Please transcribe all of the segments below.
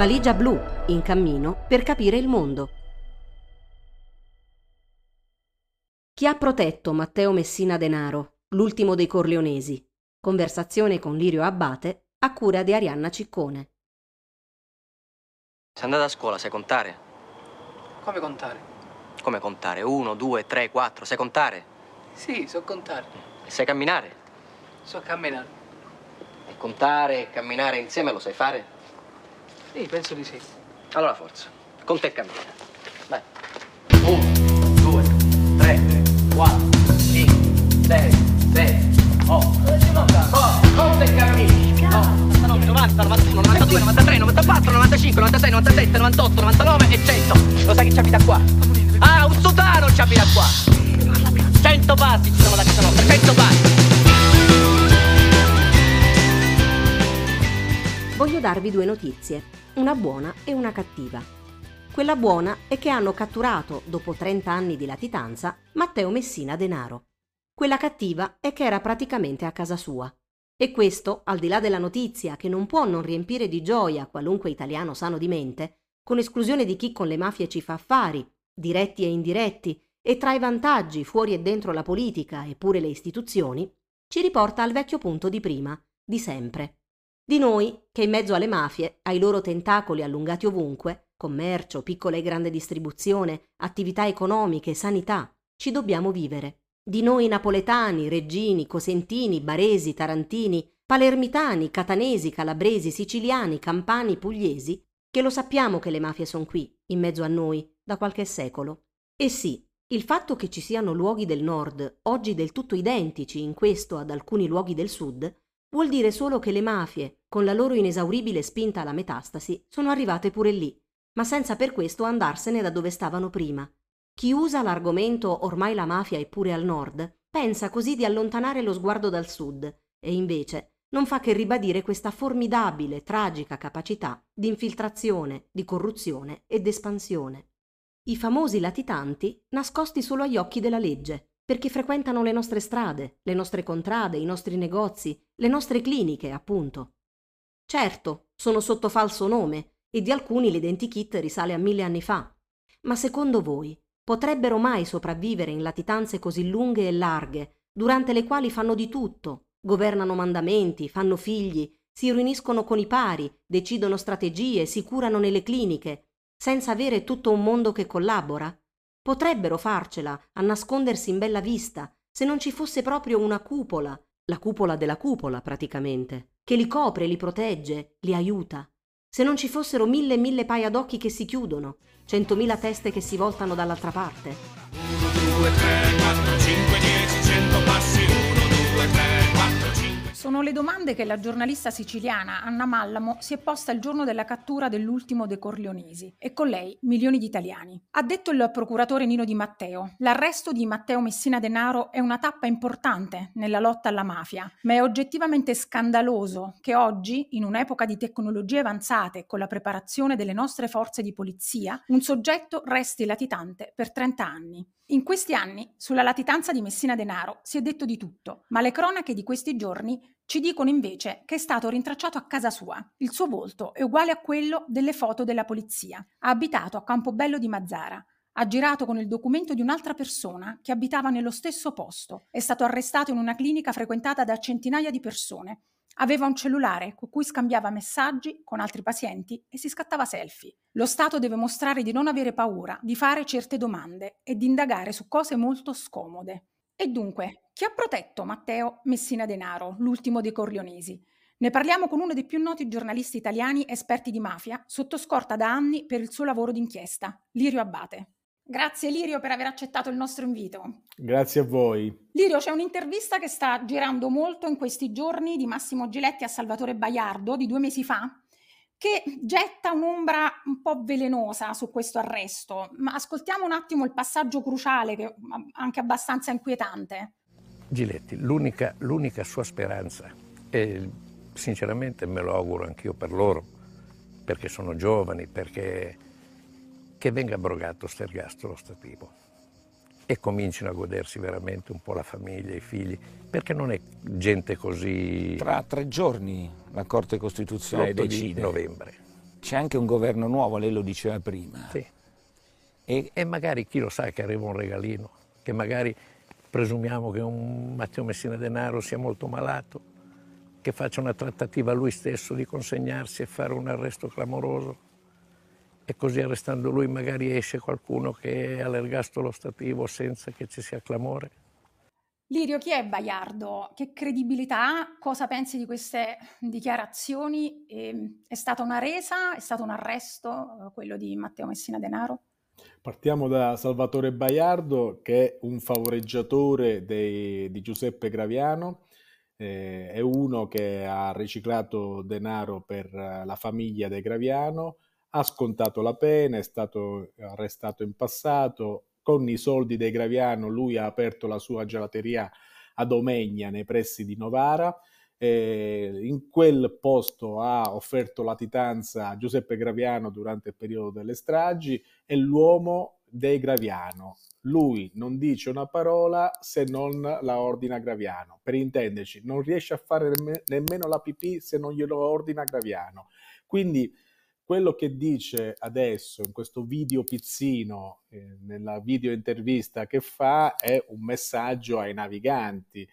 Valigia blu, in cammino per capire il mondo. Chi ha protetto Matteo Messina Denaro, l'ultimo dei Corleonesi? Conversazione con Lirio Abbate a cura di Arianna Ciccone. Sei andata a scuola, sai contare? Come contare? Come contare? Uno, due, tre, quattro, sai contare? Sì, so contare. E sai camminare? So camminare. E contare e camminare insieme lo sai fare? Sì, penso di sì. Allora forza, conta e cammina. Vai. Uno, due, tre, quattro, cinque, sei, sette, otto. Oh, conta e cammina. Oh. 99, 90, 91, 92, 93, 94, 95, 96, 97, 98, 99 e 100. Lo sai chi ci abita qua? Ah, un sotano ci abita qua. 100 passi ci sono da casa nostra, 100 passi. Voglio darvi due notizie, una buona e una cattiva. Quella buona è che hanno catturato, dopo 30 anni di latitanza, Matteo Messina Denaro. Quella cattiva è che era praticamente a casa sua. E questo, al di là della notizia che non può non riempire di gioia qualunque italiano sano di mente, con esclusione di chi con le mafie ci fa affari, diretti e indiretti, e tra i vantaggi fuori e dentro la politica e pure le istituzioni, ci riporta al vecchio punto di prima, di sempre. Di noi che in mezzo alle mafie, ai loro tentacoli allungati ovunque, commercio, piccola e grande distribuzione, attività economiche, sanità, ci dobbiamo vivere di noi napoletani, reggini, cosentini, baresi, tarantini, palermitani, catanesi, calabresi, siciliani, campani, pugliesi, che lo sappiamo che le mafie sono qui, in mezzo a noi, da qualche secolo. E sì, il fatto che ci siano luoghi del nord oggi del tutto identici in questo ad alcuni luoghi del sud, vuol dire solo che le mafie, con la loro inesauribile spinta alla metastasi, sono arrivate pure lì, ma senza per questo andarsene da dove stavano prima, chi usa l'argomento ormai la mafia è pure al nord pensa così di allontanare lo sguardo dal sud e invece non fa che ribadire questa formidabile, tragica capacità di infiltrazione, di corruzione e d'espansione. I famosi latitanti nascosti solo agli occhi della legge, perché frequentano le nostre strade, le nostre contrade, i nostri negozi, le nostre cliniche, appunto. Certo, sono sotto falso nome e di alcuni l'identikit risale a mille anni fa. Ma secondo voi potrebbero mai sopravvivere in latitanze così lunghe e larghe, durante le quali fanno di tutto, governano mandamenti, fanno figli, si riuniscono con i pari, decidono strategie, si curano nelle cliniche, senza avere tutto un mondo che collabora? Potrebbero farcela a nascondersi in bella vista se non ci fosse proprio una cupola, la cupola della cupola praticamente, che li copre, li protegge, li aiuta. Se non ci fossero mille e mille paia d'occhi che si chiudono, centomila teste che si voltano dall'altra parte. 1, 2, 3, 4, Sono le domande che la giornalista siciliana Anna Mallamo si è posta il giorno della cattura dell'ultimo dei Corleonesi e con lei milioni di italiani. Ha detto il procuratore Nino Di Matteo, l'arresto di Matteo Messina Denaro è una tappa importante nella lotta alla mafia, ma è oggettivamente scandaloso che oggi, in un'epoca di tecnologie avanzate con la preparazione delle nostre forze di polizia, un soggetto resti latitante per 30 anni. In questi anni, sulla latitanza di Messina Denaro si è detto di tutto, ma le cronache di questi giorni ci dicono invece che è stato rintracciato a casa sua. Il suo volto è uguale a quello delle foto della polizia. Ha abitato a Campobello di Mazzara. Ha girato con il documento di un'altra persona che abitava nello stesso posto. È stato arrestato in una clinica frequentata da centinaia di persone Aveva un cellulare con cui scambiava messaggi con altri pazienti e si scattava selfie. Lo Stato deve mostrare di non avere paura di fare certe domande e di indagare su cose molto scomode. E dunque, chi ha protetto Matteo Messina Denaro, l'ultimo dei Corleonesi? Ne parliamo con uno dei più noti giornalisti italiani esperti di mafia, sotto scorta da anni per il suo lavoro d'inchiesta, Lirio Abbate. Grazie Lirio per aver accettato il nostro invito. Grazie a voi. Lirio, c'è un'intervista che sta girando molto in questi giorni di Massimo Giletti a Salvatore Baiardo di due mesi fa, che getta un'ombra un po' velenosa su questo arresto. Ma ascoltiamo un attimo il passaggio cruciale, che è anche abbastanza inquietante. Giletti, l'unica, l'unica sua speranza, e sinceramente me lo auguro anch'io per loro, perché sono giovani, perché che venga abrogato questo ergastolo stativo e comincino a godersi veramente un po' la famiglia, i figli, perché non è gente così... Tra tre giorni la Corte Costituzionale decide. Di novembre. c'è anche un governo nuovo, lei lo diceva prima. Sì. E, e magari chi lo sa che arriva un regalino, che magari presumiamo che un Matteo Messina Denaro sia molto malato, che faccia una trattativa lui stesso di consegnarsi e fare un arresto clamoroso e così arrestando lui magari esce qualcuno che è all'ergastolo stativo senza che ci sia clamore. Lirio, chi è Baiardo? Che credibilità ha? Cosa pensi di queste dichiarazioni? Ehm, è stata una resa? È stato un arresto, eh, quello di Matteo Messina Denaro? Partiamo da Salvatore Baiardo, che è un favoreggiatore dei, di Giuseppe Graviano, eh, è uno che ha riciclato denaro per la famiglia De Graviano, ha scontato la pena, è stato arrestato in passato, con i soldi dei Graviano lui ha aperto la sua gelateria a Domegna nei pressi di Novara. Eh, in quel posto ha offerto latitanza a Giuseppe Graviano durante il periodo delle stragi e l'uomo dei Graviano. Lui non dice una parola se non la ordina Graviano. Per intenderci, non riesce a fare nemmeno la pipì se non glielo ordina Graviano. Quindi quello che dice adesso in questo video pizzino, eh, nella video intervista che fa, è un messaggio ai naviganti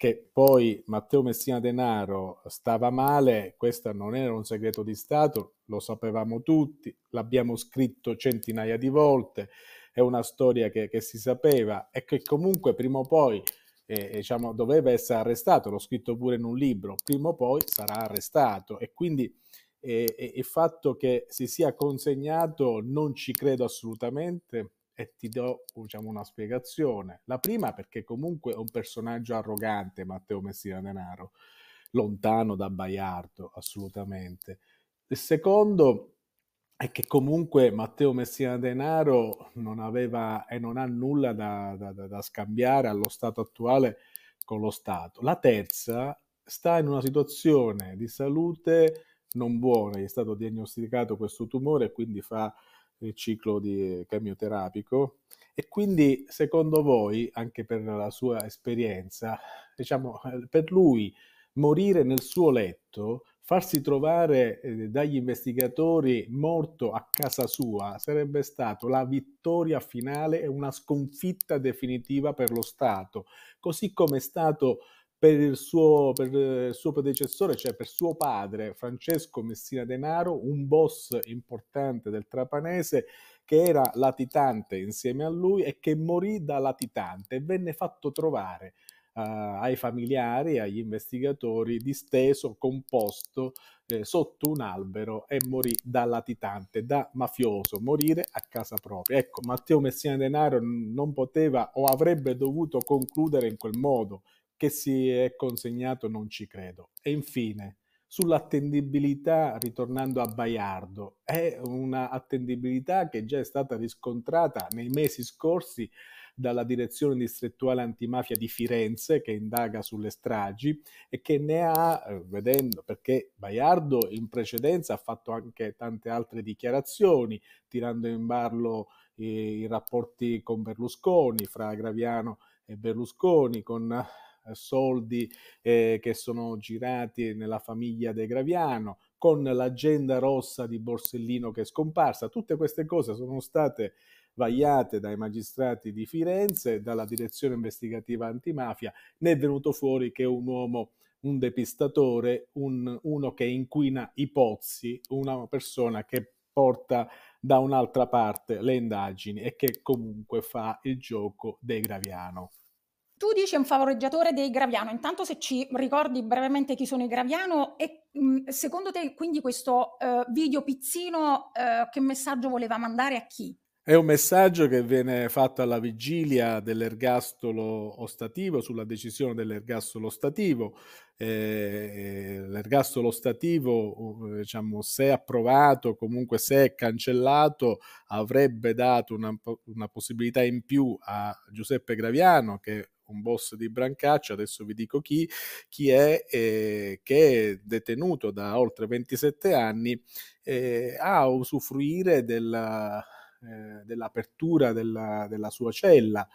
che poi Matteo Messina Denaro stava male, questo non era un segreto di Stato, lo sapevamo tutti, l'abbiamo scritto centinaia di volte, è una storia che, che si sapeva e che comunque prima o poi eh, diciamo, doveva essere arrestato, l'ho scritto pure in un libro, prima o poi sarà arrestato e quindi e, il fatto che si sia consegnato non ci credo assolutamente e ti do diciamo, una spiegazione. La prima perché comunque è un personaggio arrogante Matteo Messina Denaro, lontano da Baiardo assolutamente. Il secondo è che comunque Matteo Messina Denaro non aveva e non ha nulla da, da, da scambiare allo stato attuale con lo Stato. La terza sta in una situazione di salute non buona, gli è stato diagnosticato questo tumore e quindi fa il ciclo di chemioterapico. E quindi secondo voi, anche per la sua esperienza, diciamo, per lui morire nel suo letto, farsi trovare eh, dagli investigatori morto a casa sua sarebbe stato la vittoria finale e una sconfitta definitiva per lo Stato, così come è stato per il, suo, per il suo predecessore, cioè per suo padre, Francesco Messina Denaro, un boss importante del Trapanese che era latitante insieme a lui e che morì da latitante e venne fatto trovare uh, ai familiari, agli investigatori, disteso, composto eh, sotto un albero e morì da latitante, da mafioso, morire a casa propria. Ecco, Matteo Messina Denaro non poteva o avrebbe dovuto concludere in quel modo che si è consegnato non ci credo. E infine, sull'attendibilità, ritornando a Baiardo, è un'attendibilità che già è stata riscontrata nei mesi scorsi dalla direzione distrettuale antimafia di Firenze che indaga sulle stragi e che ne ha, eh, vedendo, perché Baiardo in precedenza ha fatto anche tante altre dichiarazioni, tirando in ballo i, i rapporti con Berlusconi, fra Graviano e Berlusconi, con soldi eh, che sono girati nella famiglia De Graviano, con l'agenda rossa di Borsellino che è scomparsa. Tutte queste cose sono state vagliate dai magistrati di Firenze, dalla direzione investigativa antimafia. Ne è venuto fuori che un uomo un depistatore, un, uno che inquina i pozzi, una persona che porta da un'altra parte le indagini e che comunque fa il gioco dei Graviano. Tu dici un favoreggiatore dei Graviano, intanto se ci ricordi brevemente chi sono i Graviano e mh, secondo te quindi questo uh, video pizzino uh, che messaggio voleva mandare a chi? È un messaggio che viene fatto alla vigilia dell'ergastolo ostativo, sulla decisione dell'ergastolo ostativo. Eh, l'ergastolo ostativo, diciamo, se approvato, comunque se cancellato, avrebbe dato una, una possibilità in più a Giuseppe Graviano, che un boss di Brancaccia, adesso vi dico chi, chi è, eh, che è detenuto da oltre 27 anni, eh, a usufruire della, eh, dell'apertura della, della, sua cella.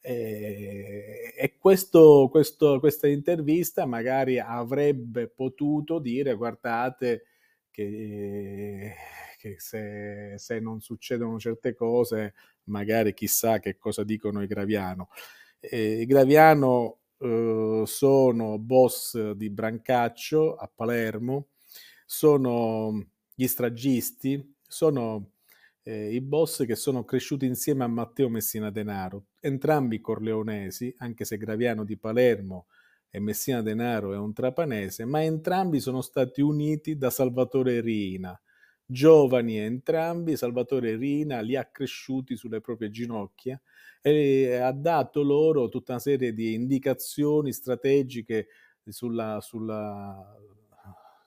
Eh, e questo, questo, questa intervista magari avrebbe potuto dire guardate che, che se, se, non succedono certe cose, magari chissà che cosa dicono i Graviano. I Graviano eh, sono boss di Brancaccio a Palermo, sono gli stragisti, sono eh, i boss che sono cresciuti insieme a Matteo Messina Denaro, entrambi corleonesi, anche se Graviano di Palermo e Messina Denaro è un trapanese, ma entrambi sono stati uniti da Salvatore Rina. Giovani entrambi, Salvatore Rina li ha cresciuti sulle proprie ginocchia e ha dato loro tutta una serie di indicazioni strategiche sulla, sulla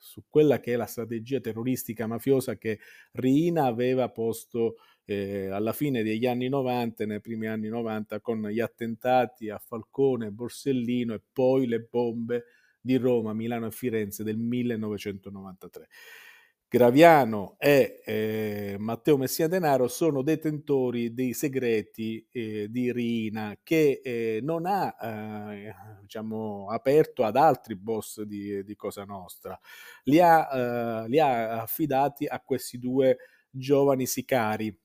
su quella che è la strategia terroristica mafiosa che Rina aveva posto eh, alla fine degli anni 90, nei primi anni 90, con gli attentati a Falcone, Borsellino e poi le bombe di Roma, Milano e Firenze del 1993. Graviano e eh, Matteo Messina Denaro sono detentori dei segreti eh, di Rina che eh, non ha eh, diciamo, aperto ad altri boss di, di Cosa Nostra, li ha, eh, li ha, affidati a questi due giovani sicari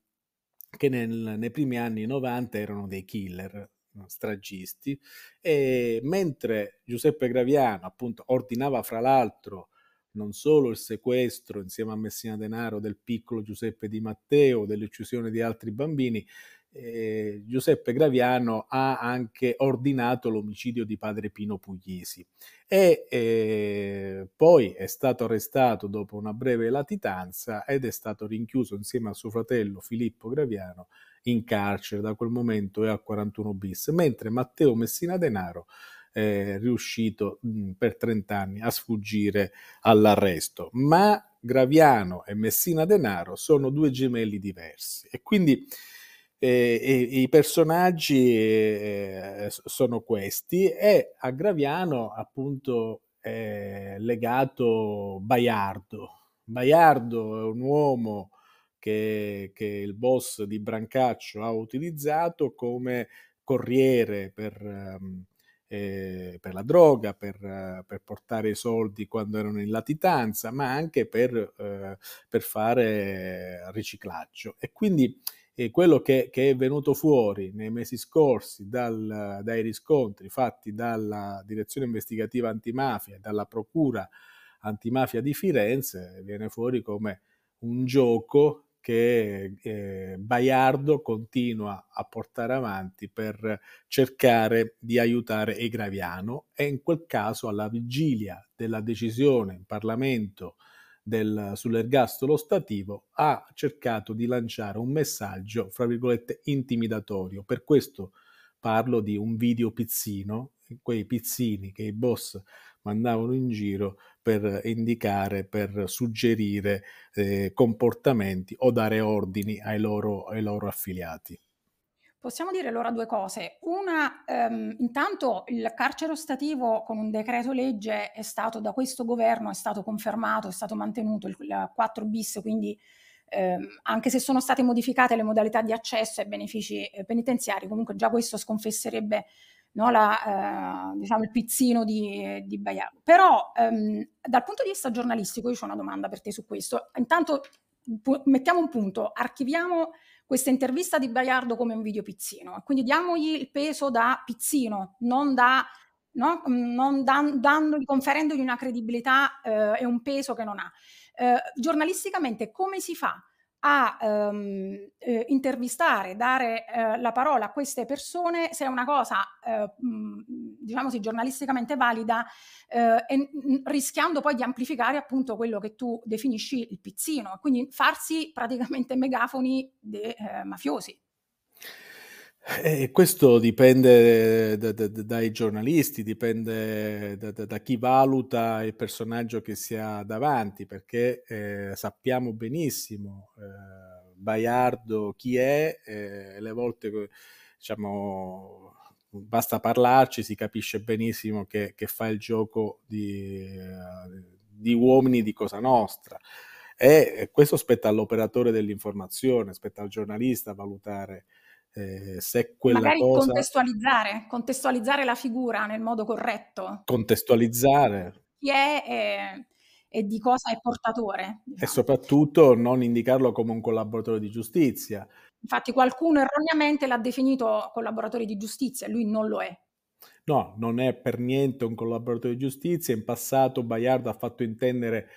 che nel, nei primi anni 90 erano dei killer stragisti. E mentre Giuseppe Graviano appunto ordinava fra l'altro non solo il sequestro insieme a Messina Denaro del piccolo Giuseppe Di Matteo, dell'uccisione di altri bambini, eh, Giuseppe Graviano ha anche ordinato l'omicidio di padre Pino Puglisi. E eh, poi è stato arrestato dopo una breve latitanza ed è stato rinchiuso insieme a suo fratello Filippo Graviano in carcere da quel momento è al 41 bis, mentre Matteo Messina Denaro eh, riuscito mh, per 30 anni a sfuggire all'arresto. Ma Graviano e Messina Denaro sono due gemelli diversi e quindi eh, eh, i personaggi eh, sono questi e a Graviano appunto è legato Baiardo. Baiardo è un uomo che, che il boss di Brancaccio ha utilizzato come corriere per... Um, eh, per la droga, per, per, portare i soldi quando erano in latitanza, ma anche per, eh, per fare riciclaggio. E quindi eh, quello che, che, è venuto fuori nei mesi scorsi dal, dai riscontri fatti dalla Direzione Investigativa Antimafia e dalla Procura Antimafia di Firenze viene fuori come un gioco che eh, Baiardo continua a portare avanti per cercare di aiutare Egraviano e in quel caso alla vigilia della decisione in Parlamento del, sull'ergastolo stativo ha cercato di lanciare un messaggio, fra virgolette, intimidatorio. Per questo parlo di un video pizzino, quei pizzini che i boss mandavano in giro per indicare, per suggerire eh, comportamenti o dare ordini ai loro, ai loro affiliati. Possiamo dire allora due cose. Una, ehm, intanto il carcere ostativo con un decreto legge è stato da questo governo, è stato confermato, è stato mantenuto il, il 4 bis, quindi ehm, anche se sono state modificate le modalità di accesso ai benefici eh, penitenziari, comunque già questo sconfesserebbe no, la, eh, diciamo il pizzino di, di Baiardo. Però ehm, dal punto di vista giornalistico io ho una domanda per te su questo. Intanto pu- mettiamo un punto, archiviamo questa intervista di Baiardo come un video pizzino, quindi diamogli il peso da pizzino, non da No? Non dan- dandogli, conferendogli una credibilità eh, e un peso che non ha. Eh, giornalisticamente come si fa a ehm, eh, intervistare, dare eh, la parola a queste persone se è una cosa, eh, diciamo sì, giornalisticamente valida eh, e rischiando poi di amplificare appunto quello che tu definisci il pizzino, quindi farsi praticamente megafoni dei eh, mafiosi. Eh, questo dipende da, da, dai giornalisti, dipende da, da, chi valuta il personaggio che si ha davanti, perché eh, sappiamo benissimo eh, Baiardo chi è, eh, le volte diciamo, basta parlarci, si capisce benissimo che, che fa il gioco di, di uomini di Cosa Nostra. E questo spetta all'operatore dell'informazione, spetta al giornalista valutare eh, se quella Magari cosa... contestualizzare, contestualizzare la figura nel modo corretto. Contestualizzare. Chi è, eh, e di cosa è portatore. Diciamo. E soprattutto non indicarlo come un collaboratore di giustizia. Infatti qualcuno erroneamente l'ha definito collaboratore di giustizia, lui non lo è. No, non è per niente un collaboratore di giustizia. In passato Baiardo ha fatto intendere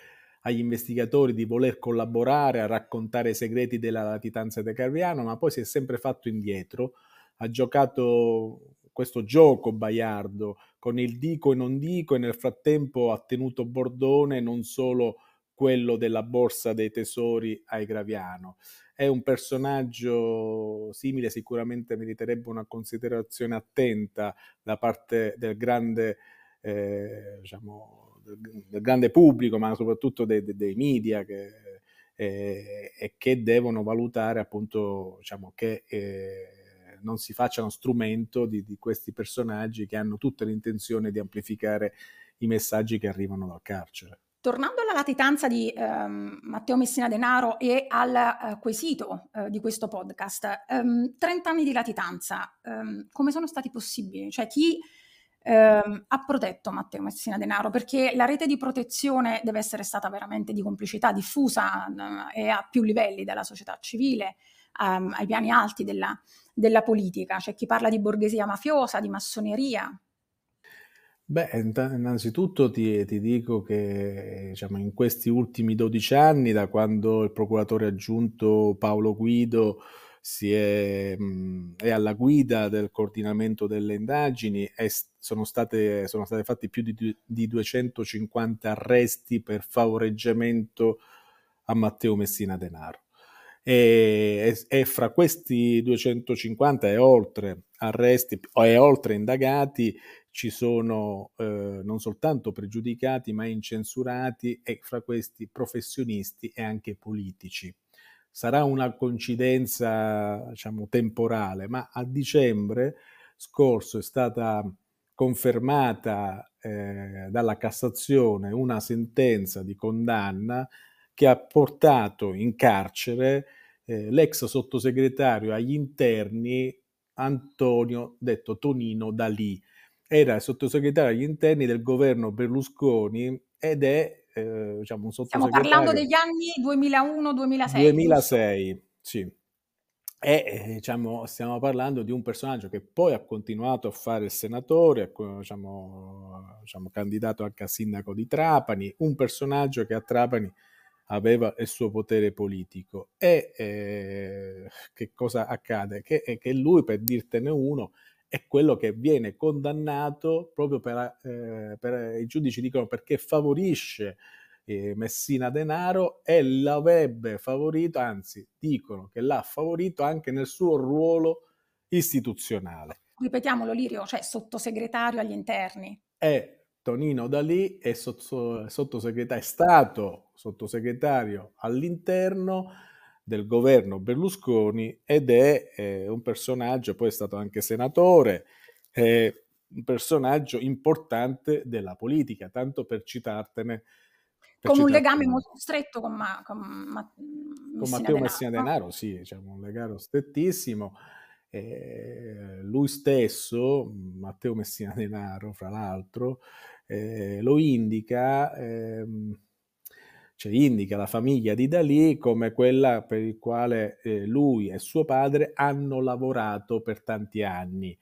agli investigatori di voler collaborare a raccontare i segreti della latitanza di Carviano, ma poi si è sempre fatto indietro. Ha giocato questo gioco Baiardo con il dico e non dico e nel frattempo ha tenuto bordone non solo quello della borsa dei tesori ai Graviano. È un personaggio simile, sicuramente meriterebbe una considerazione attenta da parte del grande, eh, diciamo, del grande pubblico, ma soprattutto dei, dei media che, eh, e che devono valutare appunto diciamo, che eh, non si facciano strumento di, di questi personaggi che hanno tutta l'intenzione di amplificare i messaggi che arrivano dal carcere. Tornando alla latitanza di ehm, Matteo Messina Denaro e al eh, quesito eh, di questo podcast, ehm, 30 anni di latitanza, ehm, come sono stati possibili? Cioè chi ehm, ha protetto Matteo Messina Denaro? Perché la rete di protezione deve essere stata veramente di complicità diffusa eh, e a più livelli, dalla società civile ehm, ai piani alti della, della politica. C'è chi parla di borghesia mafiosa, di massoneria, Beh, innanzitutto ti, ti dico che diciamo, in questi ultimi 12 anni, da quando il procuratore aggiunto Paolo Guido è, mh, è alla guida del coordinamento delle indagini, è, sono, state, sono state fatti più di, di 250 arresti per favoreggiamento a Matteo Messina Denaro. E, e, e, fra questi 250 e oltre arresti e oltre indagati ci sono eh, non soltanto pregiudicati ma incensurati e fra questi professionisti e anche politici. Sarà una coincidenza diciamo, temporale, ma a dicembre scorso è stata confermata eh, dalla Cassazione una sentenza di condanna che ha portato in carcere eh, l'ex sottosegretario agli interni Antonio, detto Tonino Dalì, era il sottosegretario agli interni del governo Berlusconi ed è eh, diciamo un sottosegretario... Stiamo parlando degli anni 2001-2006. 2006, sì. E eh, diciamo, stiamo parlando di un personaggio che poi ha continuato a fare il senatore, diciamo, diciamo, candidato anche a sindaco di Trapani, un personaggio che a Trapani aveva il suo potere politico. E eh, che cosa accade? Che, che lui, per dirtene uno, è quello che viene condannato proprio per, eh, per i giudici dicono perché favorisce eh, Messina Denaro e l'avrebbe favorito, anzi dicono che l'ha favorito anche nel suo ruolo istituzionale. Ripetiamolo Lirio, cioè sottosegretario agli interni. È Tonino Dalì, è sotto, sottosegretario, è stato sottosegretario all'interno del governo Berlusconi ed è eh, un personaggio, poi è stato anche senatore, eh, un personaggio importante della politica, tanto per citartene. Per con un legame molto stretto con, ma, con, ma, con Matteo Messina Denaro, sì, diciamo, un legame strettissimo. Eh, lui stesso, Matteo Messina Denaro, fra l'altro, eh, lo indica ehm, cioè indica la famiglia di Dalì come quella per il quale eh, lui e suo padre hanno lavorato per tanti anni.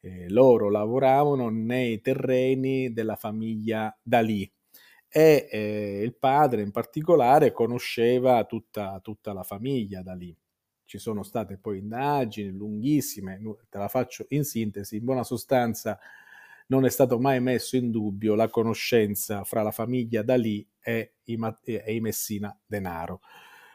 Eh, loro lavoravano nei terreni della famiglia Dalì e eh, il padre in particolare conosceva tutta, tutta la famiglia Dalì. Ci sono state poi indagini lunghissime, te la faccio in sintesi, in buona sostanza non è stato mai messo in dubbio la conoscenza fra la famiglia Dalì e i, e i Messina Denaro.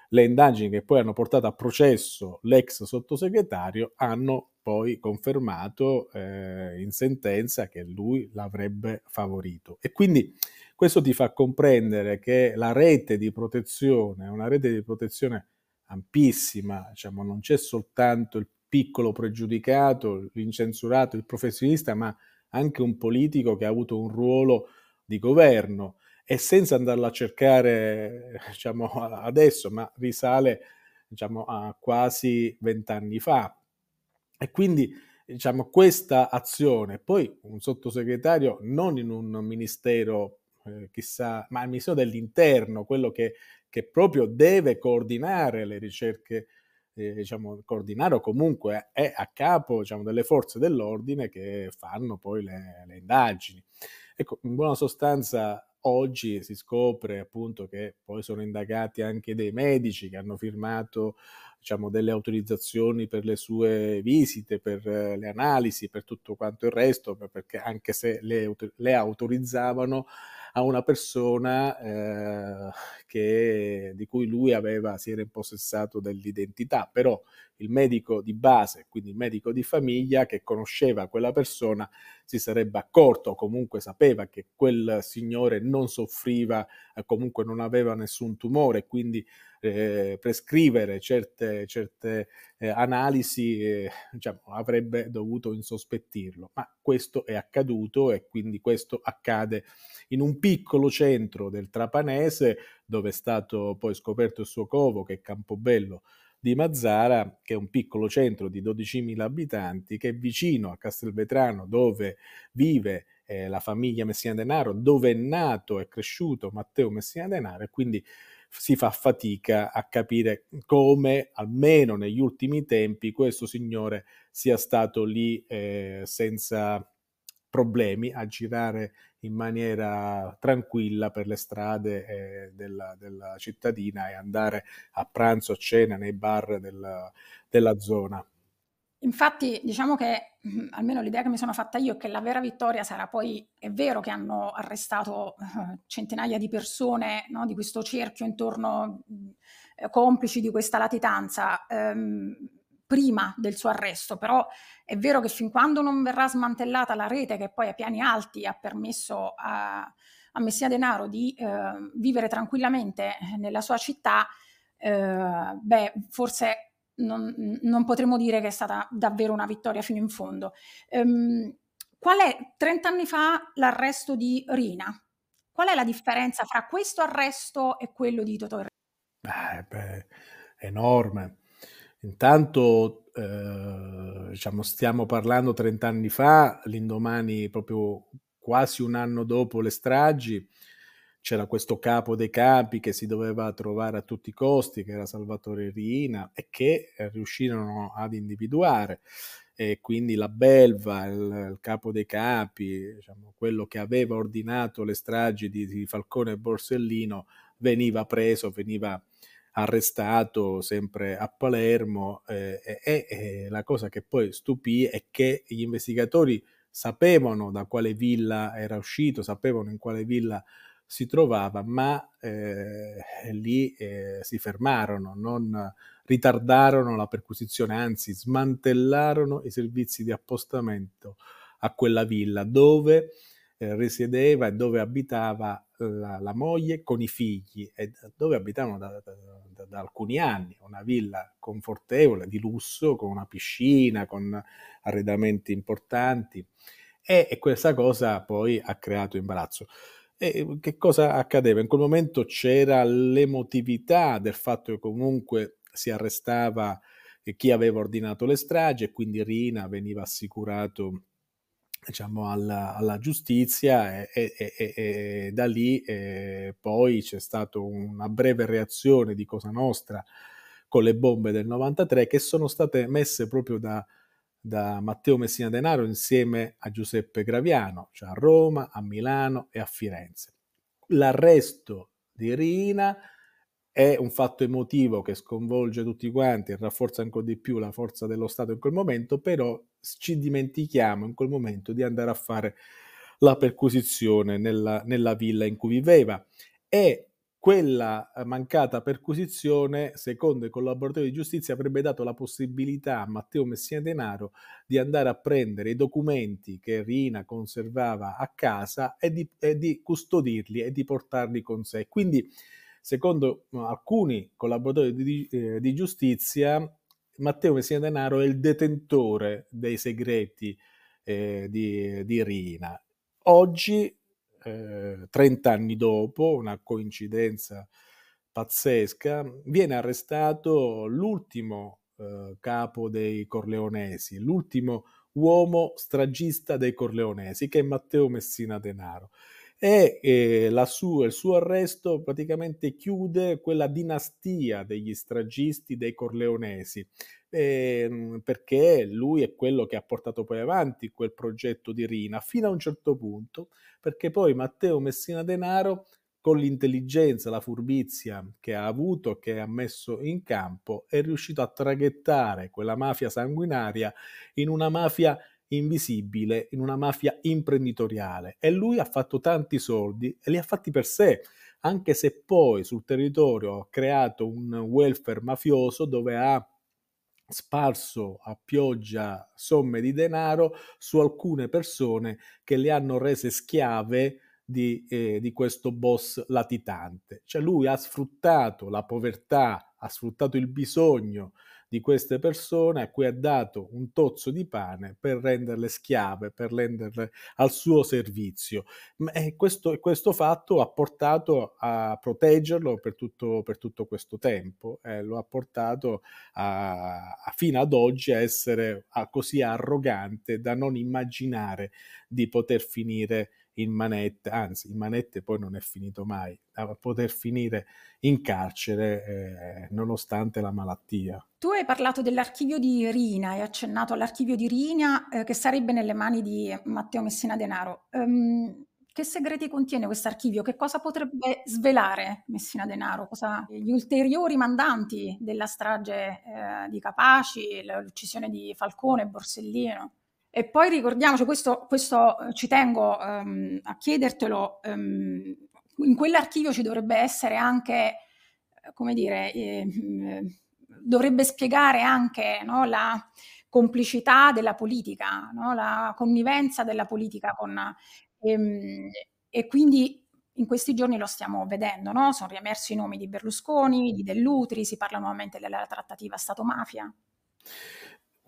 Le indagini che poi hanno portato a processo l'ex sottosegretario hanno poi confermato eh, in sentenza che lui l'avrebbe favorito. E quindi questo ti fa comprendere che la rete di protezione una rete di protezione ampissima, diciamo, non c'è soltanto il piccolo pregiudicato, l'incensurato, il professionista, ma anche un politico che ha avuto un ruolo di governo e senza andarlo a cercare diciamo, adesso, ma risale diciamo, a quasi vent'anni fa. E quindi diciamo, questa azione, poi un sottosegretario non in un ministero eh, chissà, ma il Ministero dell'Interno, quello che, che proprio deve coordinare le ricerche eh, diciamo, coordinare o comunque è a capo diciamo, delle forze dell'ordine che fanno poi le, le indagini. Ecco, in buona sostanza oggi si scopre appunto che poi sono indagati anche dei medici che hanno firmato diciamo, delle autorizzazioni per le sue visite, per eh, le analisi, per tutto quanto il resto, perché anche se le, le autorizzavano a una persona eh, che, di cui lui aveva, si era impossessato dell'identità, però il medico di base, quindi il medico di famiglia che conosceva quella persona, si sarebbe accorto o comunque sapeva che quel signore non soffriva, eh, comunque non aveva nessun tumore, quindi eh, prescrivere certe, certe eh, analisi eh, diciamo, avrebbe dovuto insospettirlo, ma questo è accaduto e quindi questo accade in un piccolo centro del Trapanese dove è stato poi scoperto il suo covo che è Campobello di Mazzara, che è un piccolo centro di 12.000 abitanti, che è vicino a Castelvetrano, dove vive eh, la famiglia Messina Denaro, dove è nato e cresciuto Matteo Messina Denaro, e quindi si fa fatica a capire come, almeno negli ultimi tempi, questo signore sia stato lì eh, senza problemi a girare in maniera tranquilla per le strade eh, della, della, cittadina e andare a pranzo, a cena nei bar del, della zona. Infatti, diciamo che mm, almeno l'idea che mi sono fatta io è che la vera vittoria sarà poi, è vero che hanno arrestato uh, centinaia di persone no, di questo cerchio intorno, uh, complici di questa latitanza, um, prima del suo arresto, però è vero che fin quando non verrà smantellata la rete che poi a piani alti ha permesso a, a Messia Denaro di uh, vivere tranquillamente nella sua città, beh, forse non, non, potremo dire che è stata davvero una vittoria fino in fondo. Um, qual è 30 anni fa l'arresto di Rina? Qual è la differenza fra questo arresto e quello di Totò Beh, beh, enorme. Intanto, eh, diciamo, stiamo parlando 30 anni fa, l'indomani, proprio quasi un anno dopo le stragi, c'era questo capo dei capi che si doveva trovare a tutti i costi, che era Salvatore Rina, e che eh, riuscirono ad individuare. E quindi la belva, il, il capo dei capi, diciamo, quello che aveva ordinato le stragi di, di Falcone e Borsellino, veniva preso, veniva arrestato sempre a Palermo eh, e, e, la cosa che poi stupì è che gli investigatori sapevano da quale villa era uscito, sapevano in quale villa si trovava, ma eh, lì eh, si fermarono, non ritardarono la perquisizione, anzi smantellarono i servizi di appostamento a quella villa dove eh, risiedeva e dove abitava la, la, moglie con i figli e dove abitavano da, da, da, alcuni anni, una villa confortevole, di lusso, con una piscina, con arredamenti importanti e, e questa cosa poi ha creato imbarazzo. E che cosa accadeva? In quel momento c'era l'emotività del fatto che comunque si arrestava chi aveva ordinato le stragi e quindi Rina veniva assicurato diciamo, alla, alla giustizia e, e, e, e, da lì eh, poi c'è stata una breve reazione di Cosa Nostra con le bombe del 93 che sono state messe proprio da, da Matteo Messina Denaro insieme a Giuseppe Graviano, cioè a Roma, a Milano e a Firenze. L'arresto di Rina è un fatto emotivo che sconvolge tutti quanti e rafforza ancora di più la forza dello Stato in quel momento, però ci dimentichiamo in quel momento di andare a fare la perquisizione nella, nella villa in cui viveva e quella eh, mancata perquisizione, secondo i collaboratori di giustizia, avrebbe dato la possibilità a Matteo Messina Denaro di andare a prendere i documenti che Rina conservava a casa e di, e di custodirli e di portarli con sé. Quindi, secondo alcuni collaboratori di, eh, di giustizia, Matteo Messina Denaro è il detentore dei segreti eh, di, di Rina. Oggi eh, 30 anni dopo, una coincidenza pazzesca, viene arrestato l'ultimo eh, capo dei Corleonesi, l'ultimo uomo stragista dei Corleonesi, che è Matteo Messina Denaro. E eh, su- il suo arresto praticamente chiude quella dinastia degli stragisti dei corleonesi. Eh, perché lui è quello che ha portato poi avanti quel progetto di Rina fino a un certo punto perché poi Matteo Messina Denaro con l'intelligenza, la furbizia che ha avuto, che ha messo in campo, è riuscito a traghettare quella mafia sanguinaria in una mafia invisibile in una mafia imprenditoriale e lui ha fatto tanti soldi e li ha fatti per sé, anche se poi sul territorio ha creato un welfare mafioso dove ha sparso a pioggia somme di denaro su alcune persone che le hanno rese schiave di, eh, di questo boss latitante. Cioè lui ha sfruttato la povertà, ha sfruttato il bisogno di queste persone a cui ha dato un tozzo di pane per renderle schiave, per renderle al suo servizio. E questo, questo fatto ha portato a proteggerlo per tutto, per tutto questo tempo, eh, lo ha portato a, a, fino ad oggi a essere a, così arrogante da non immaginare di poter finire in manette, anzi in manette poi non è finito mai, a poter finire in carcere eh, nonostante la malattia. Tu hai parlato dell'archivio di Rina, hai accennato all'archivio di Rina eh, che sarebbe nelle mani di Matteo Messina Denaro. Um, che segreti contiene questo archivio? Che cosa potrebbe svelare Messina Denaro? Cosa, gli ulteriori mandanti della strage eh, di Capaci, l'uccisione di Falcone e Borsellino? E poi ricordiamoci, questo, questo eh, ci tengo um, a chiedertelo, um, in quell'archivio ci dovrebbe essere anche, eh, come dire, eh, dovrebbe spiegare anche no, la complicità della politica, no, la connivenza della politica con... Ehm, e quindi in questi giorni lo stiamo vedendo, no? sono riemersi i nomi di Berlusconi, di Dell'Utri, si parla nuovamente della trattativa Stato-mafia.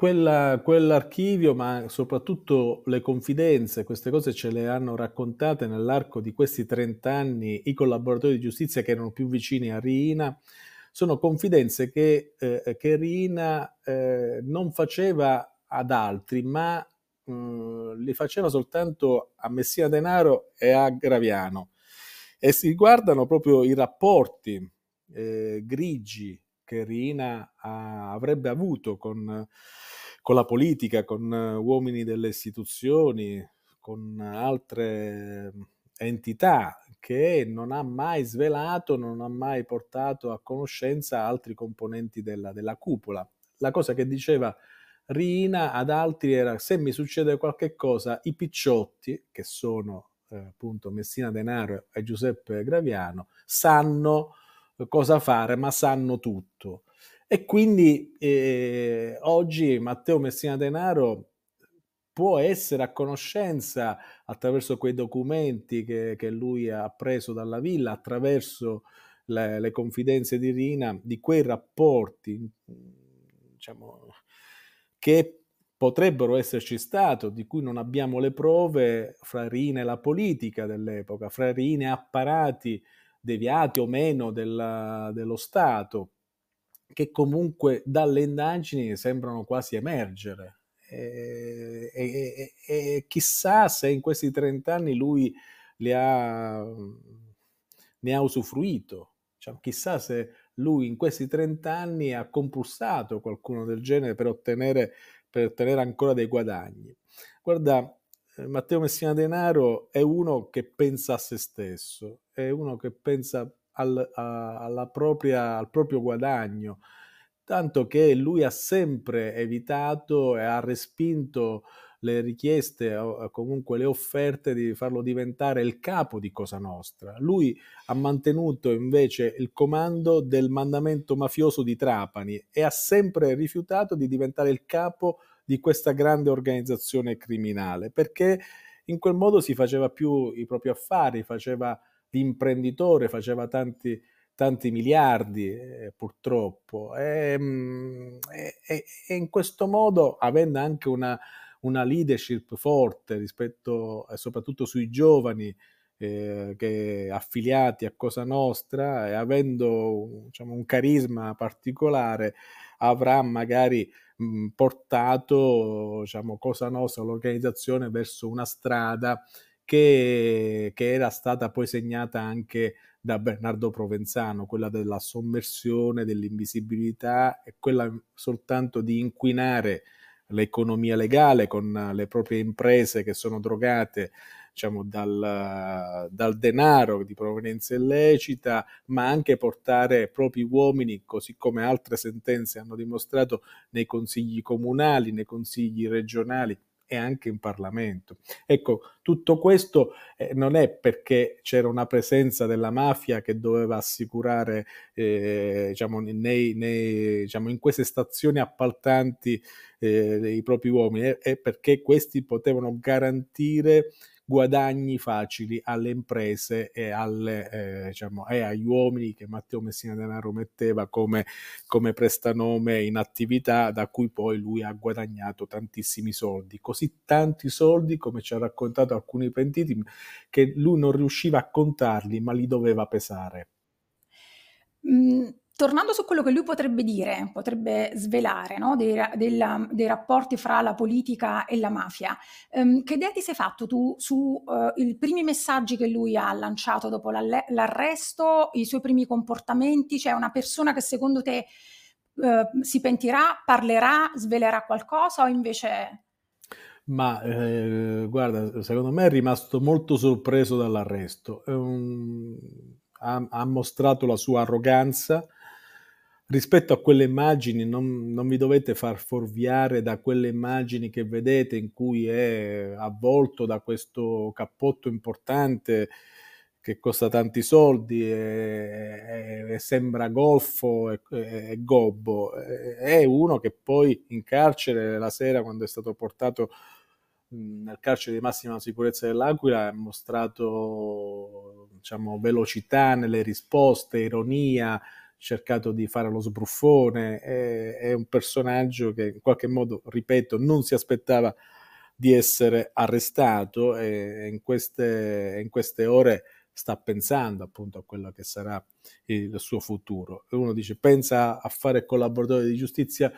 Quella, quell'archivio, ma soprattutto le confidenze, queste cose ce le hanno raccontate nell'arco di questi 30 anni i collaboratori di giustizia che erano più vicini a Rina. Sono confidenze che, eh, che Rina eh, non faceva ad altri, ma eh, li faceva soltanto a Messina Denaro e a Graviano. E si riguardano proprio i rapporti eh, grigi che Rina ha, avrebbe avuto con con la politica, con eh, uomini delle istituzioni, con altre entità che non ha mai svelato, non ha mai portato a conoscenza altri componenti della, della cupola. La cosa che diceva Rina ad altri era se mi succede qualche cosa, i picciotti, che sono eh, appunto Messina Denaro e Giuseppe Graviano, sanno cosa fare, ma sanno tutto. E quindi eh, oggi Matteo Messina Denaro può essere a conoscenza attraverso quei documenti che, che lui ha preso dalla villa, attraverso le, le, confidenze di Rina, di quei rapporti diciamo, che potrebbero esserci stati, di cui non abbiamo le prove, fra Rina e la politica dell'epoca, fra Rina e apparati deviati o meno della, dello Stato che comunque dalle indagini sembrano quasi emergere. E, e, e, chissà se in questi 30 anni lui ha, ne ha usufruito, cioè, chissà se lui in questi 30 anni ha compulsato qualcuno del genere per ottenere, per ottenere ancora dei guadagni. Guarda, eh, Matteo Messina Denaro è uno che pensa a se stesso, è uno che pensa al, a, propria, al proprio guadagno, tanto che lui ha sempre evitato e ha respinto le richieste o comunque le offerte di farlo diventare il capo di Cosa Nostra. Lui ha mantenuto invece il comando del mandamento mafioso di Trapani e ha sempre rifiutato di diventare il capo di questa grande organizzazione criminale perché in quel modo si faceva più i propri affari, faceva l'imprenditore faceva tanti, tanti miliardi eh, purtroppo. Ehm, e, e, e, in questo modo avendo anche una, una leadership forte rispetto e soprattutto sui giovani eh, che affiliati a Cosa Nostra e avendo diciamo, un carisma particolare avrà magari mh, portato diciamo, Cosa Nostra, l'organizzazione verso una strada che, che era stata poi segnata anche da Bernardo Provenzano, quella della sommersione, dell'invisibilità e quella soltanto di inquinare l'economia legale con le proprie imprese che sono drogate diciamo, dal, dal, denaro di provenienza illecita, ma anche portare propri uomini, così come altre sentenze hanno dimostrato, nei consigli comunali, nei consigli regionali e anche in Parlamento. Ecco, tutto questo eh, non è perché c'era una presenza della mafia che doveva assicurare, eh, diciamo, nei, nei, diciamo, in queste stazioni appaltanti eh, i propri uomini, è, è perché questi potevano garantire guadagni facili alle imprese e, alle, eh, diciamo, e agli uomini che Matteo Messina Denaro metteva come, come prestanome in attività da cui poi lui ha guadagnato tantissimi soldi, così tanti soldi come ci ha raccontato alcuni pentiti che lui non riusciva a contarli ma li doveva pesare. Mm tornando su quello che lui potrebbe dire, potrebbe svelare no? dei, della, dei, rapporti fra la politica e la mafia, um, che idea ti sei fatto tu sui uh, primi messaggi che lui ha lanciato dopo l'arresto, i suoi primi comportamenti? C'è una persona che secondo te uh, si pentirà, parlerà, svelerà qualcosa o invece... Ma eh, guarda, secondo me è rimasto molto sorpreso dall'arresto. Um, ha, ha mostrato la sua arroganza, rispetto a quelle immagini non, non, vi dovete far fuorviare da quelle immagini che vedete in cui è avvolto da questo cappotto importante che costa tanti soldi e, e, sembra goffo e, e, gobbo. È uno che poi in carcere la sera quando è stato portato nel carcere di massima sicurezza dell'Aquila ha mostrato diciamo, velocità nelle risposte, ironia, cercato di fare lo sbruffone, è, è, un personaggio che in qualche modo, ripeto, non si aspettava di essere arrestato e in queste, in queste ore sta pensando appunto a quello che sarà il suo futuro. Uno dice pensa a fare collaboratore di giustizia.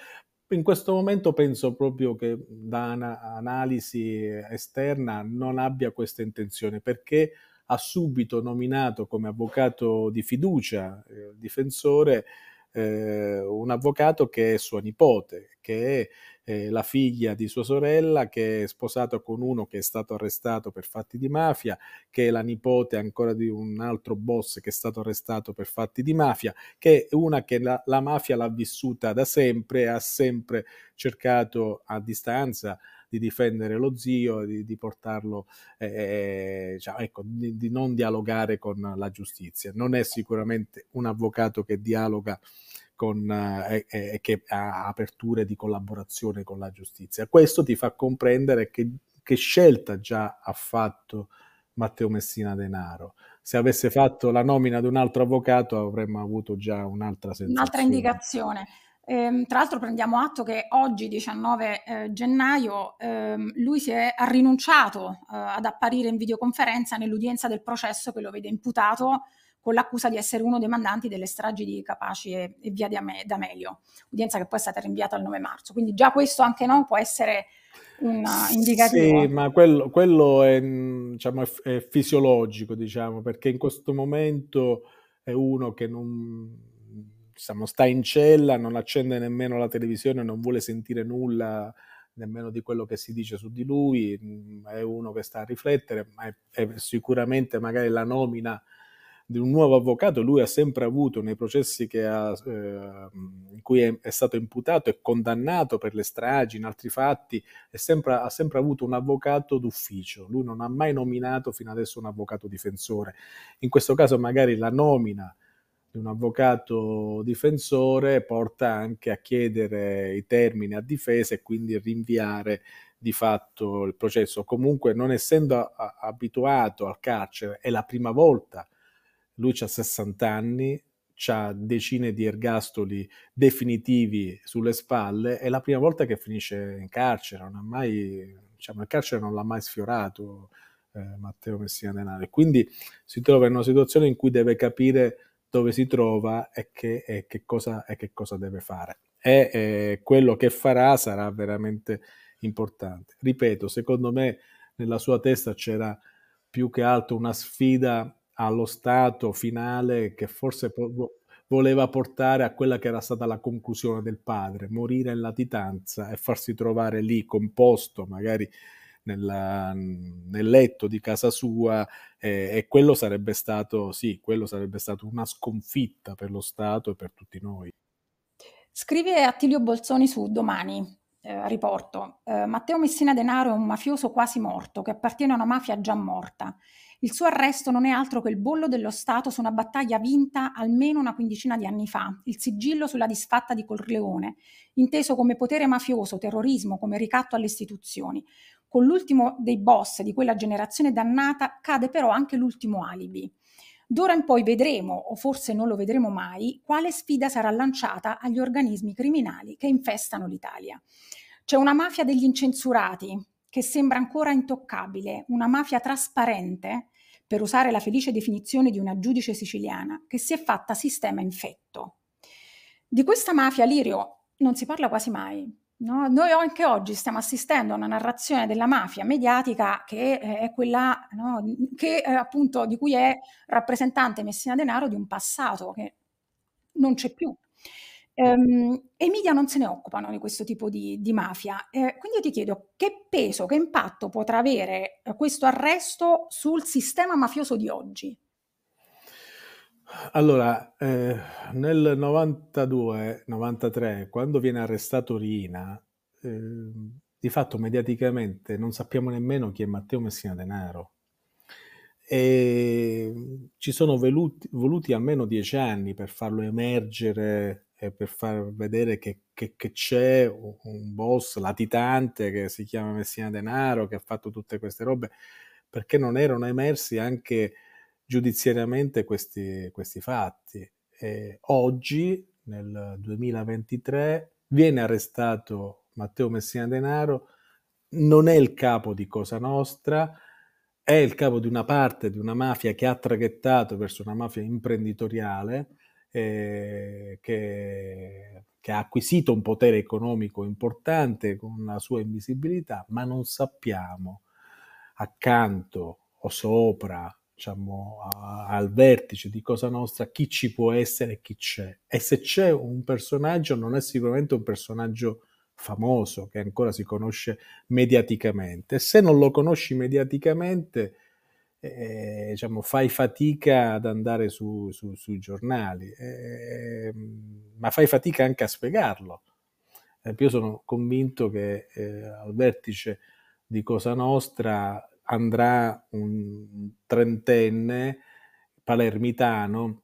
In questo momento penso proprio che da analisi esterna non abbia questa intenzione perché ha subito nominato come avvocato di fiducia, eh, difensore, eh, un avvocato che è sua nipote, che è eh, la figlia di sua sorella, che è sposato con uno che è stato arrestato per fatti di mafia, che è la nipote ancora di un altro boss che è stato arrestato per fatti di mafia, che è una che la, la mafia l'ha vissuta da sempre, ha sempre cercato a distanza di difendere lo zio, di, di portarlo, eh, cioè, ecco, di, di, non dialogare con la giustizia. Non è sicuramente un avvocato che dialoga con, eh, eh, che ha aperture di collaborazione con la giustizia. Questo ti fa comprendere che, che scelta già ha fatto Matteo Messina Denaro. Se avesse fatto la nomina di un altro avvocato avremmo avuto già un'altra sensazione. Un'altra indicazione. Ehm, tra l'altro prendiamo atto che oggi, 19 eh, gennaio, ehm, lui si è, ha rinunciato eh, ad apparire in videoconferenza nell'udienza del processo che lo vede imputato con l'accusa di essere uno dei mandanti delle stragi di Capaci e, e via D'Amelio, udienza che poi è stata rinviata al 9 marzo. Quindi già questo anche no può essere un indicativo. Sì, ma quello, quello è, diciamo, è, è fisiologico, diciamo, perché in questo momento è uno che non diciamo, sta in cella, non accende nemmeno la televisione, non vuole sentire nulla nemmeno di quello che si dice su di lui, mm, è uno che sta a riflettere, ma è, è sicuramente magari la nomina di un nuovo avvocato, lui ha sempre avuto nei processi ha, eh, in cui è, è, stato imputato e condannato per le stragi, in altri fatti, sempre, ha sempre avuto un avvocato d'ufficio, lui non ha mai nominato fino adesso un avvocato difensore. In questo caso magari la nomina di un avvocato difensore porta anche a chiedere i termini a difesa e quindi rinviare di fatto il processo. Comunque, non essendo abituato al carcere, è la prima volta, lui ha 60 anni, ha decine di ergastoli definitivi sulle spalle, è la prima volta che finisce in carcere, non ha mai, diciamo, il carcere non l'ha mai sfiorato eh, Matteo Messina Denaro. Quindi si trova in una situazione in cui deve capire dove si trova e che, e che, cosa, e che cosa, deve fare. E eh, quello che farà sarà veramente importante. Ripeto, secondo me nella sua testa c'era più che altro una sfida allo Stato finale che forse voleva portare a quella che era stata la conclusione del padre, morire in latitanza e farsi trovare lì composto, magari nella, nel letto di casa sua eh, e quello sarebbe stato, sì, quello sarebbe stato una sconfitta per lo Stato e per tutti noi. Scrive Attilio Bolzoni su Domani, eh, riporto, eh, Matteo Messina Denaro è un mafioso quasi morto che appartiene a una mafia già morta. Il suo arresto non è altro che il bollo dello Stato su una battaglia vinta almeno una quindicina di anni fa, il sigillo sulla disfatta di Corleone, inteso come potere mafioso, terrorismo, come ricatto alle istituzioni. Con l'ultimo dei boss di quella generazione dannata cade però anche l'ultimo alibi. D'ora in poi vedremo, o forse non lo vedremo mai, quale sfida sarà lanciata agli organismi criminali che infestano l'Italia. C'è una mafia degli incensurati che sembra ancora intoccabile, una mafia trasparente, per usare la felice definizione di una giudice siciliana, che si è fatta sistema infetto. Di questa mafia, Lirio, non si parla quasi mai. No? Noi anche oggi stiamo assistendo a una narrazione della mafia mediatica che è quella no? che, eh, appunto, di cui è rappresentante Messina Denaro di un passato che non c'è più. Ehm, e i media non se ne occupano di questo tipo di, di mafia. Eh, quindi io ti chiedo che peso, che impatto potrà avere eh, questo arresto sul sistema mafioso di oggi? Allora, eh, nel 92-93, quando viene arrestato Rina, eh, di fatto mediaticamente non sappiamo nemmeno chi è Matteo Messina Denaro. E ci sono voluti, voluti almeno dieci anni per farlo emergere e per far vedere che, che, che c'è un boss latitante che si chiama Messina Denaro, che ha fatto tutte queste robe, perché non erano emersi anche giudiziariamente questi, questi fatti. E oggi, nel 2023, viene arrestato Matteo Messina Denaro, non è il capo di Cosa Nostra, è il capo di una parte di una mafia che ha traghettato verso una mafia imprenditoriale eh, che, che, ha acquisito un potere economico importante con la sua invisibilità, ma non sappiamo accanto o sopra diciamo, a, al vertice di Cosa Nostra chi ci può essere e chi c'è. E se c'è un personaggio, non è sicuramente un personaggio famoso che ancora si conosce mediaticamente. Se non lo conosci mediaticamente, eh, diciamo, fai fatica ad andare su, su, sui giornali, eh, ma fai fatica anche a spiegarlo. Eh, io sono convinto che eh, al vertice di Cosa Nostra andrà un trentenne palermitano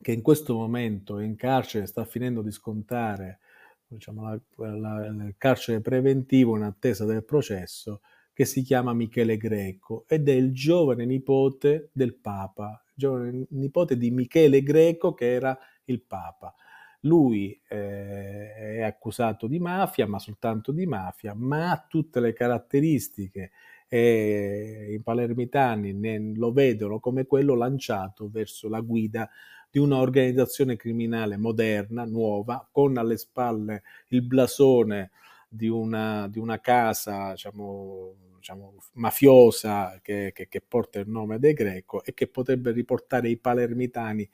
che in questo momento è in carcere, sta finendo di scontare diciamo, la, la, il carcere preventivo in attesa del processo, che si chiama Michele Greco ed è il giovane nipote del Papa, giovane nipote di Michele Greco che era il Papa. Lui eh, è accusato di mafia, ma soltanto di mafia, ma ha tutte le caratteristiche e i palermitani lo vedono come quello lanciato verso la guida di un'organizzazione criminale moderna, nuova, con alle spalle il blasone di una, di una casa, diciamo, diciamo, mafiosa che, che, che, porta il nome De Greco e che potrebbe riportare i palermitani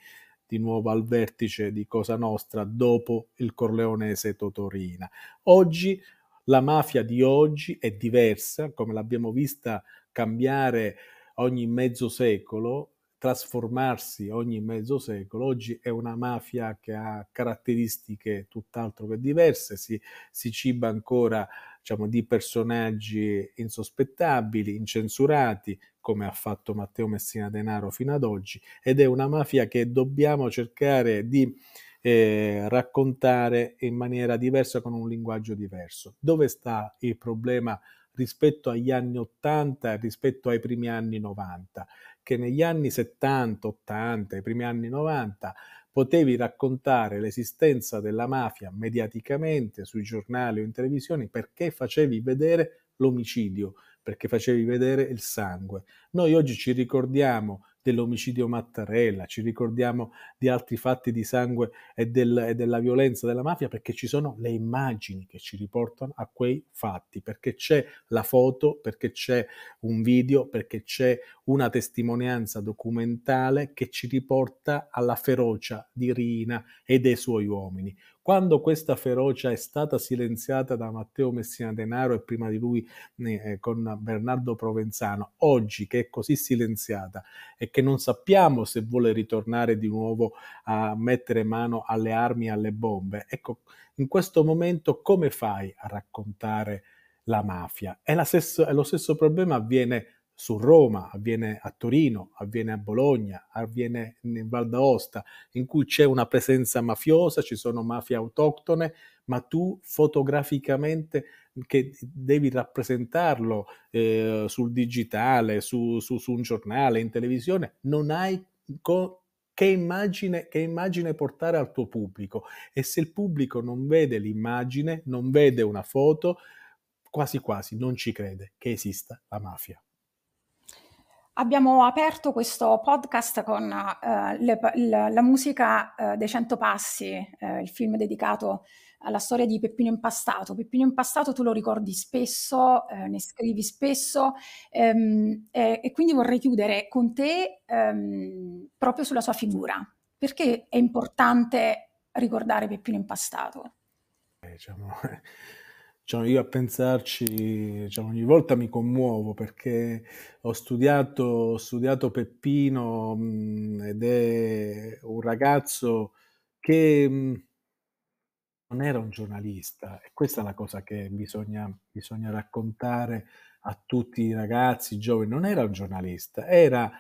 di nuovo al vertice di Cosa Nostra dopo il Corleonese Totorina. Oggi la mafia di oggi è diversa, come l'abbiamo vista cambiare ogni mezzo secolo, trasformarsi ogni mezzo secolo. Oggi è una mafia che ha caratteristiche tutt'altro che diverse, si, si ciba ancora diciamo, di personaggi insospettabili, incensurati, come ha fatto Matteo Messina Denaro fino ad oggi, ed è una mafia che dobbiamo cercare di eh, raccontare in maniera diversa con un linguaggio diverso. Dove sta il problema rispetto agli anni 80 e rispetto ai primi anni 90? Che negli anni 70, 80, i primi anni 90 potevi raccontare l'esistenza della mafia mediaticamente sui giornali o in televisione perché facevi vedere l'omicidio, perché facevi vedere il sangue. Noi oggi ci ricordiamo dell'omicidio Mattarella, ci ricordiamo di altri fatti di sangue e, del, e, della violenza della mafia perché ci sono le immagini che ci riportano a quei fatti, perché c'è la foto, perché c'è un video, perché c'è una testimonianza documentale che ci riporta alla ferocia di Rina e dei suoi uomini. Quando questa ferocia è stata silenziata da Matteo Messina Denaro e prima di lui eh, con Bernardo Provenzano, oggi che è così silenziata e che non sappiamo se vuole ritornare di nuovo a mettere mano alle armi e alle bombe, ecco, in questo momento come fai a raccontare la mafia? E, e lo stesso problema avviene su Roma, avviene a Torino, avviene a Bologna, avviene in Val d'Aosta, in cui c'è una presenza mafiosa, ci sono mafie autoctone, ma tu fotograficamente che devi rappresentarlo eh, sul digitale, su, su, su, un giornale, in televisione, non hai co- che immagine, che immagine portare al tuo pubblico e se il pubblico non vede l'immagine, non vede una foto, quasi quasi non ci crede che esista la mafia. Abbiamo aperto questo podcast con uh, le, la, la, musica uh, dei Cento Passi, uh, il film dedicato alla storia di Peppino Impastato. Peppino Impastato tu lo ricordi spesso, ne scrivi spesso um, e, e, quindi vorrei chiudere con te um, proprio sulla sua figura. Perché è importante ricordare Peppino Impastato? Eh, diciamo, diciamo, io a pensarci, diciamo, ogni volta mi commuovo perché ho studiato, ho studiato Peppino mh, ed è un ragazzo che mh, non era un giornalista. E questa è la cosa che bisogna, bisogna raccontare a tutti i ragazzi, i giovani, non era un giornalista, era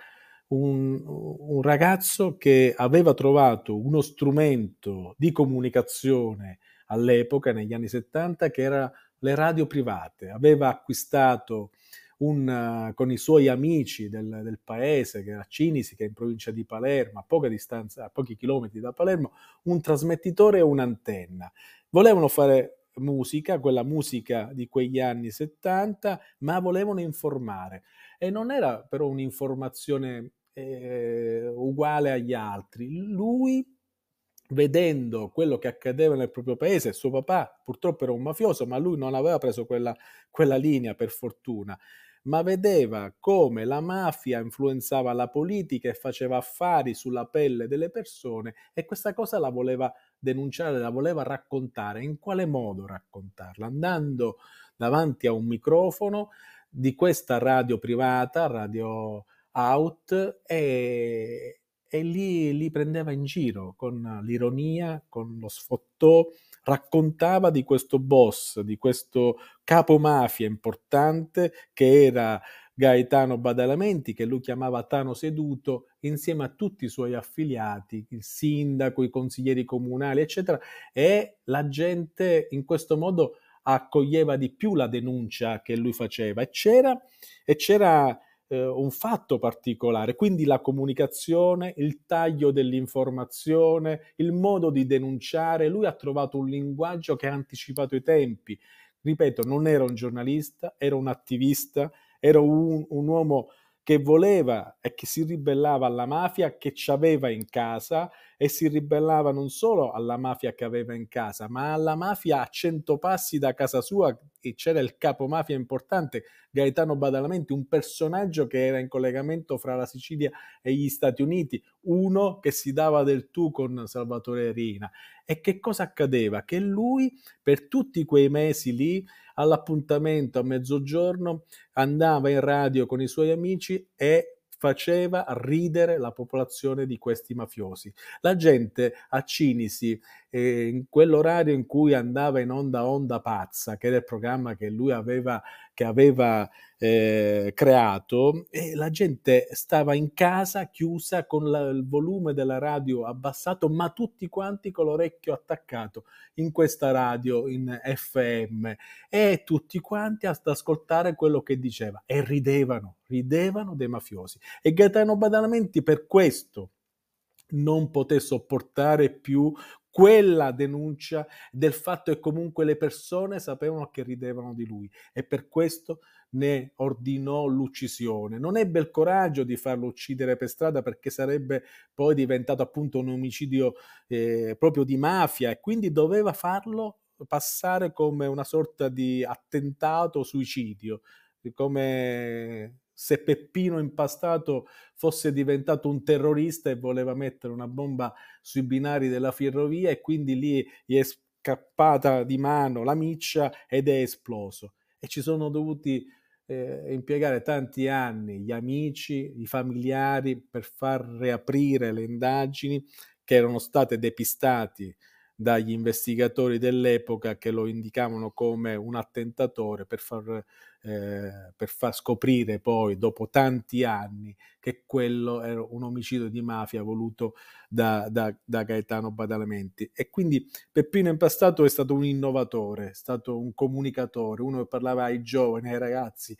un, un ragazzo che aveva trovato uno strumento di comunicazione all'epoca, negli anni 70, che era le radio private. Aveva acquistato un, con i suoi amici del, del, paese, che era Cinisi, che è in provincia di Palermo, a poca distanza, a pochi chilometri da Palermo, un trasmettitore e un'antenna. Volevano fare musica, quella musica di quegli anni 70, ma volevano informare. E non era però un'informazione eh, uguale agli altri. Lui vedendo quello che accadeva nel proprio paese, suo papà purtroppo era un mafioso, ma lui non aveva preso quella, quella linea per fortuna, ma vedeva come la mafia influenzava la politica e faceva affari sulla pelle delle persone e questa cosa la voleva denunciare, la voleva raccontare. In quale modo raccontarla? Andando davanti a un microfono di questa radio privata, radio out, e, e lì li prendeva in giro con l'ironia, con lo sfottò, raccontava di questo boss, di questo capo mafia importante che era Gaetano Badalamenti, che lui chiamava Tano Seduto, insieme a tutti i suoi affiliati, il sindaco, i consiglieri comunali, eccetera, e la gente in questo modo accoglieva di più la denuncia che lui faceva. E c'era, e c'era eh, un fatto particolare, quindi la comunicazione, il taglio dell'informazione, il modo di denunciare, lui ha trovato un linguaggio che ha anticipato i tempi. Ripeto, non era un giornalista, era un attivista, era un, un uomo che voleva e che si ribellava alla mafia che ci aveva in casa e si ribellava non solo alla mafia che aveva in casa, ma alla mafia a cento passi da casa sua e c'era il capo mafia importante, Gaetano Badalamenti, un personaggio che era in collegamento fra la Sicilia e gli Stati Uniti, uno che si dava del tu con Salvatore Rina. E che cosa accadeva? Che lui per tutti quei mesi lì all'appuntamento a mezzogiorno andava in radio con i suoi amici e faceva ridere la popolazione di questi mafiosi. La gente a Cinisi, eh, in quell'orario in cui andava in onda Onda Pazza, che era il programma che lui aveva, che aveva eh, creato, e la gente stava in casa chiusa con la, il volume della radio abbassato, ma tutti quanti con l'orecchio attaccato in questa radio in FM e tutti quanti ad ascoltare quello che diceva e ridevano, ridevano dei mafiosi. E Gaetano Badalamenti per questo non poté sopportare più quella denuncia del fatto che comunque le persone sapevano che ridevano di lui e per questo ne ordinò l'uccisione. Non ebbe il coraggio di farlo uccidere per strada perché sarebbe poi diventato appunto un omicidio eh, proprio di mafia e quindi doveva farlo passare come una sorta di attentato suicidio, come se Peppino Impastato fosse diventato un terrorista e voleva mettere una bomba sui binari della ferrovia e quindi lì gli è scappata di mano la miccia ed è esploso. E ci sono dovuti eh, impiegare tanti anni gli amici, i familiari per far riaprire le indagini che erano state depistati dagli investigatori dell'epoca che lo indicavano come un attentatore per far, eh, per far scoprire poi, dopo tanti anni, che quello era un omicidio di mafia voluto da, da, da Gaetano Badalamenti. E quindi Peppino Impastato è stato un innovatore, è stato un comunicatore, uno che parlava ai giovani, ai ragazzi,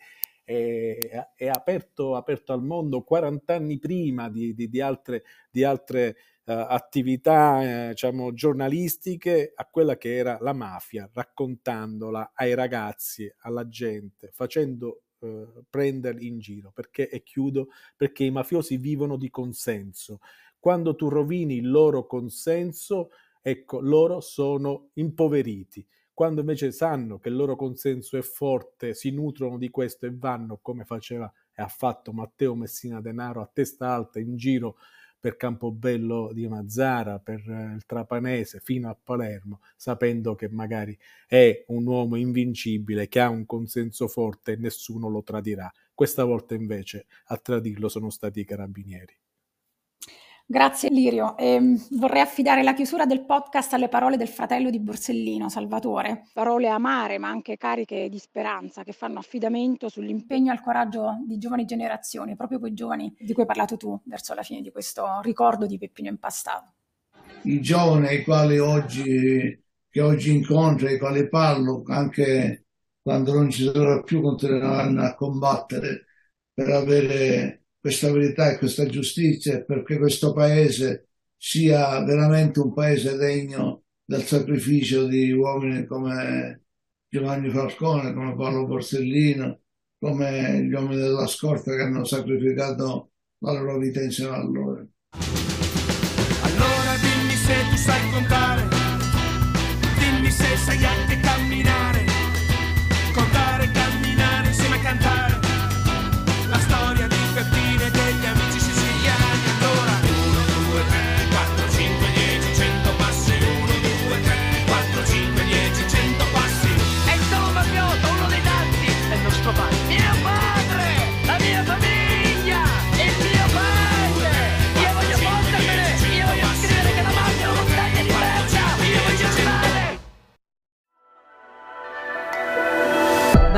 è, aperto, aperto, al mondo 40 anni prima di, di, di altre, di altre attività eh, diciamo, giornalistiche a quella che era la mafia, raccontandola ai ragazzi, alla gente, facendo uh, prenderli in giro. Perché, e chiudo, perché i mafiosi vivono di consenso. Quando tu rovini il loro consenso, ecco, loro sono impoveriti quando invece sanno che il loro consenso è forte, si nutrono di questo e vanno come faceva e ha fatto Matteo Messina Denaro a testa alta in giro per Campobello di Mazzara, per eh, il Trapanese, fino a Palermo, sapendo che magari è un uomo invincibile, che ha un consenso forte e nessuno lo tradirà. Questa volta invece a tradirlo sono stati i carabinieri. Grazie Lirio. E vorrei affidare la chiusura del podcast alle parole del fratello di Borsellino, Salvatore. Parole amare ma anche cariche di speranza che fanno affidamento sull'impegno e al coraggio di giovani generazioni, proprio quei giovani di cui hai parlato tu verso la fine di questo ricordo di Peppino Impastato. I giovani ai quali oggi, che oggi incontro, ai quali parlo, anche quando non ci sarà più, continueranno a combattere per avere questa verità e questa giustizia perché questo paese sia veramente un paese degno del sacrificio di uomini come Giovanni Falcone, come Paolo Borsellino, come gli uomini della scorta che hanno sacrificato la loro vita insieme a loro. Allora dimmi se tu sai contare, dimmi se sai anche camminare,